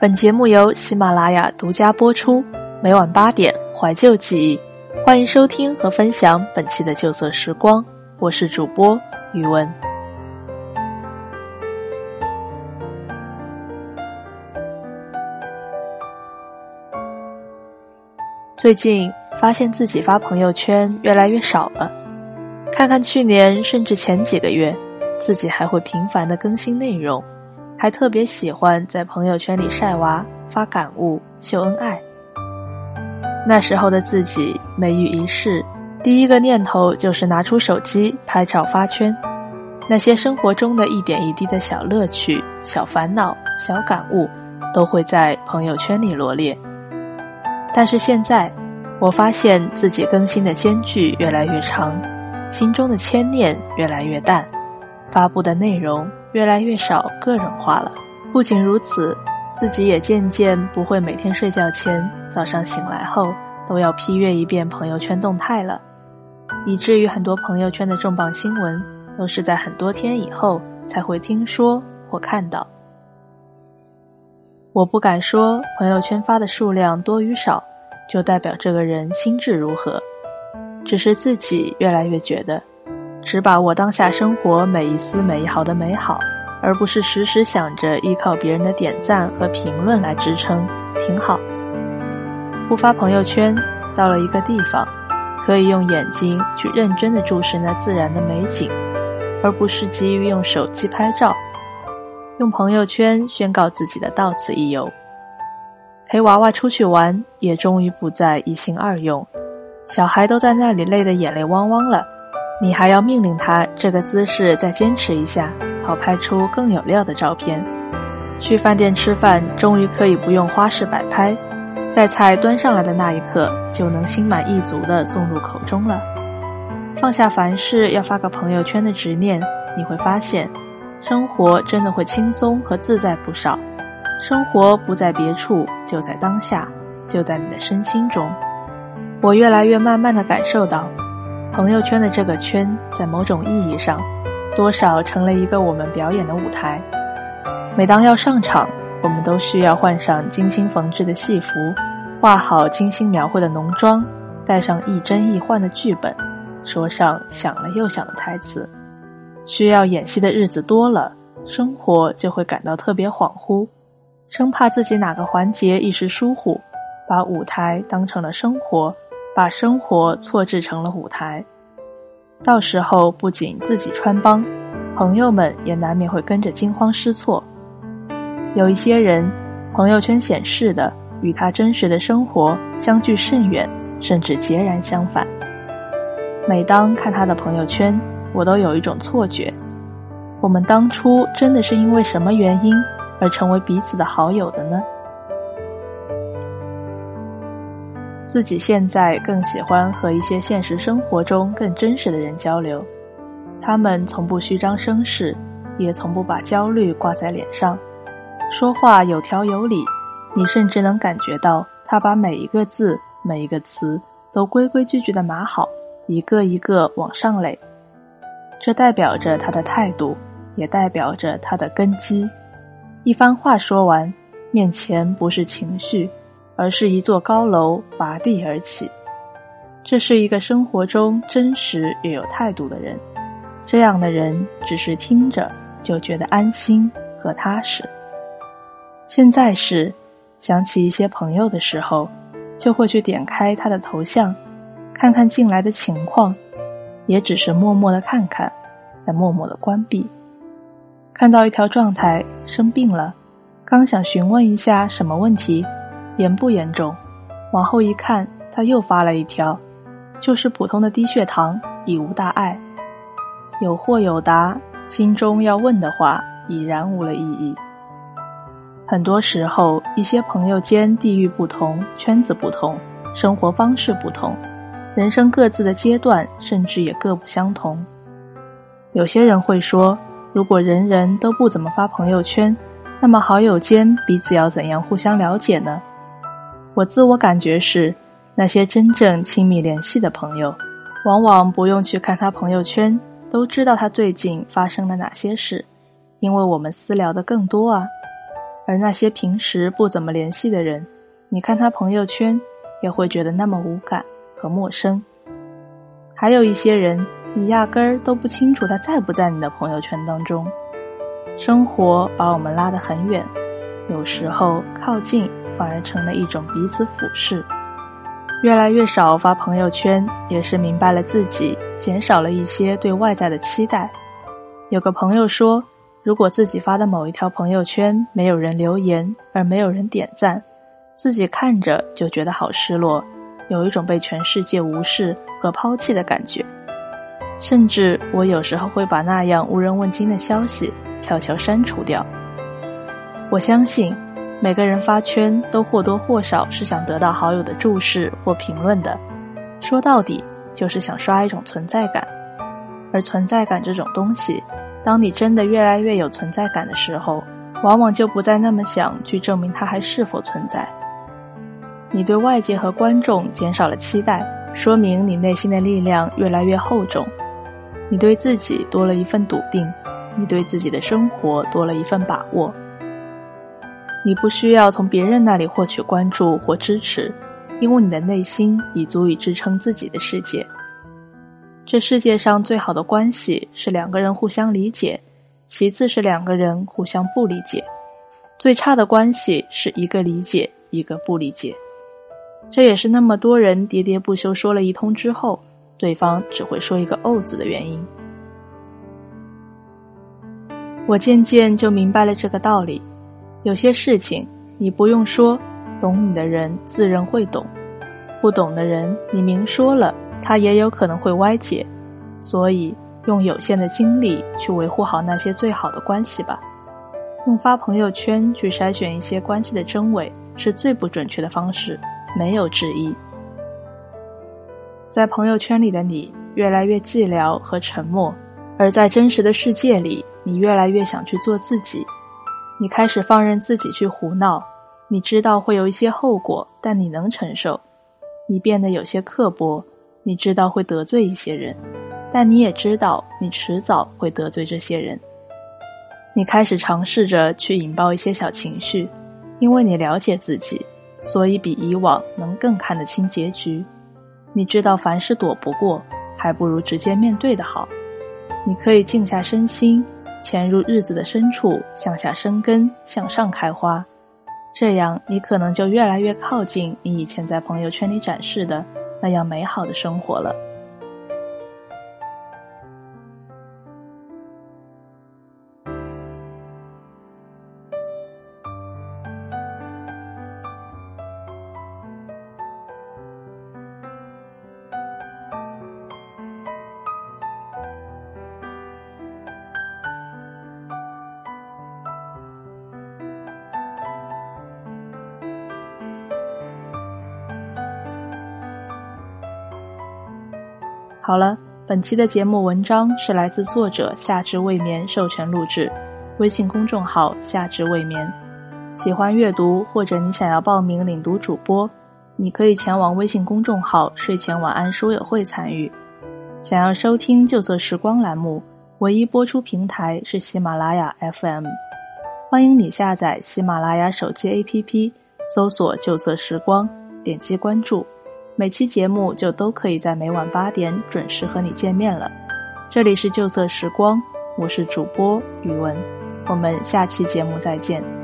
本节目由喜马拉雅独家播出，每晚八点怀旧记忆，欢迎收听和分享本期的旧色时光。我是主播宇文。最近发现自己发朋友圈越来越少了，看看去年甚至前几个月，自己还会频繁的更新内容。还特别喜欢在朋友圈里晒娃、发感悟、秀恩爱。那时候的自己，每遇一事，第一个念头就是拿出手机拍照发圈。那些生活中的一点一滴的小乐趣、小烦恼、小感悟，都会在朋友圈里罗列。但是现在，我发现自己更新的间距越来越长，心中的牵念越来越淡，发布的内容。越来越少个人化了。不仅如此，自己也渐渐不会每天睡觉前、早上醒来后都要批阅一遍朋友圈动态了，以至于很多朋友圈的重磅新闻都是在很多天以后才会听说或看到。我不敢说朋友圈发的数量多与少，就代表这个人心智如何，只是自己越来越觉得。只把握当下生活每一丝每一毫的美好，而不是时时想着依靠别人的点赞和评论来支撑，挺好。不发朋友圈，到了一个地方，可以用眼睛去认真的注视那自然的美景，而不是急于用手机拍照，用朋友圈宣告自己的到此一游。陪娃娃出去玩，也终于不再一心二用，小孩都在那里累得眼泪汪汪了。你还要命令他这个姿势再坚持一下，好拍出更有料的照片。去饭店吃饭，终于可以不用花式摆拍，在菜端上来的那一刻就能心满意足地送入口中了。放下凡事要发个朋友圈的执念，你会发现，生活真的会轻松和自在不少。生活不在别处，就在当下，就在你的身心中。我越来越慢慢地感受到。朋友圈的这个圈，在某种意义上，多少成了一个我们表演的舞台。每当要上场，我们都需要换上精心缝制的戏服，画好精心描绘的浓妆，带上亦真亦幻的剧本，说上想了又想的台词。需要演戏的日子多了，生活就会感到特别恍惚，生怕自己哪个环节一时疏忽，把舞台当成了生活。把生活错置成了舞台，到时候不仅自己穿帮，朋友们也难免会跟着惊慌失措。有一些人，朋友圈显示的与他真实的生活相距甚远，甚至截然相反。每当看他的朋友圈，我都有一种错觉：我们当初真的是因为什么原因而成为彼此的好友的呢？自己现在更喜欢和一些现实生活中更真实的人交流，他们从不虚张声势，也从不把焦虑挂在脸上，说话有条有理，你甚至能感觉到他把每一个字、每一个词都规规矩矩的码好，一个一个往上垒。这代表着他的态度，也代表着他的根基。一番话说完，面前不是情绪。而是一座高楼拔地而起，这是一个生活中真实又有态度的人。这样的人，只是听着就觉得安心和踏实。现在是想起一些朋友的时候，就会去点开他的头像，看看进来的情况，也只是默默的看看，再默默的关闭。看到一条状态生病了，刚想询问一下什么问题。严不严重？往后一看，他又发了一条，就是普通的低血糖，已无大碍。有或有答，心中要问的话已然无了意义。很多时候，一些朋友间地域不同，圈子不同，生活方式不同，人生各自的阶段，甚至也各不相同。有些人会说，如果人人都不怎么发朋友圈，那么好友间彼此要怎样互相了解呢？我自我感觉是，那些真正亲密联系的朋友，往往不用去看他朋友圈，都知道他最近发生了哪些事，因为我们私聊的更多啊。而那些平时不怎么联系的人，你看他朋友圈，也会觉得那么无感和陌生。还有一些人，你压根儿都不清楚他在不在你的朋友圈当中。生活把我们拉得很远，有时候靠近反而成了一种彼此俯视。越来越少发朋友圈，也是明白了自己减少了一些对外在的期待。有个朋友说，如果自己发的某一条朋友圈没有人留言，而没有人点赞，自己看着就觉得好失落，有一种被全世界无视和抛弃的感觉。甚至我有时候会把那样无人问津的消息悄悄删除掉。我相信。每个人发圈都或多或少是想得到好友的注视或评论的，说到底就是想刷一种存在感。而存在感这种东西，当你真的越来越有存在感的时候，往往就不再那么想去证明它还是否存在。你对外界和观众减少了期待，说明你内心的力量越来越厚重，你对自己多了一份笃定，你对自己的生活多了一份把握。你不需要从别人那里获取关注或支持，因为你的内心已足以支撑自己的世界。这世界上最好的关系是两个人互相理解，其次是两个人互相不理解，最差的关系是一个理解一个不理解。这也是那么多人喋喋不休说了一通之后，对方只会说一个“哦”字的原因。我渐渐就明白了这个道理。有些事情你不用说，懂你的人自然会懂；不懂的人，你明说了，他也有可能会歪解。所以，用有限的精力去维护好那些最好的关系吧。用发朋友圈去筛选一些关系的真伪，是最不准确的方式，没有之一。在朋友圈里的你，越来越寂寥和沉默；而在真实的世界里，你越来越想去做自己。你开始放任自己去胡闹，你知道会有一些后果，但你能承受。你变得有些刻薄，你知道会得罪一些人，但你也知道你迟早会得罪这些人。你开始尝试着去引爆一些小情绪，因为你了解自己，所以比以往能更看得清结局。你知道凡事躲不过，还不如直接面对的好。你可以静下身心。潜入日子的深处，向下生根，向上开花，这样你可能就越来越靠近你以前在朋友圈里展示的那样美好的生活了。好了，本期的节目文章是来自作者夏至未眠授权录制，微信公众号夏至未眠。喜欢阅读或者你想要报名领读主播，你可以前往微信公众号睡前晚安书友会参与。想要收听旧色时光栏目，唯一播出平台是喜马拉雅 FM，欢迎你下载喜马拉雅手机 APP，搜索旧色时光，点击关注。每期节目就都可以在每晚八点准时和你见面了。这里是旧色时光，我是主播宇文，我们下期节目再见。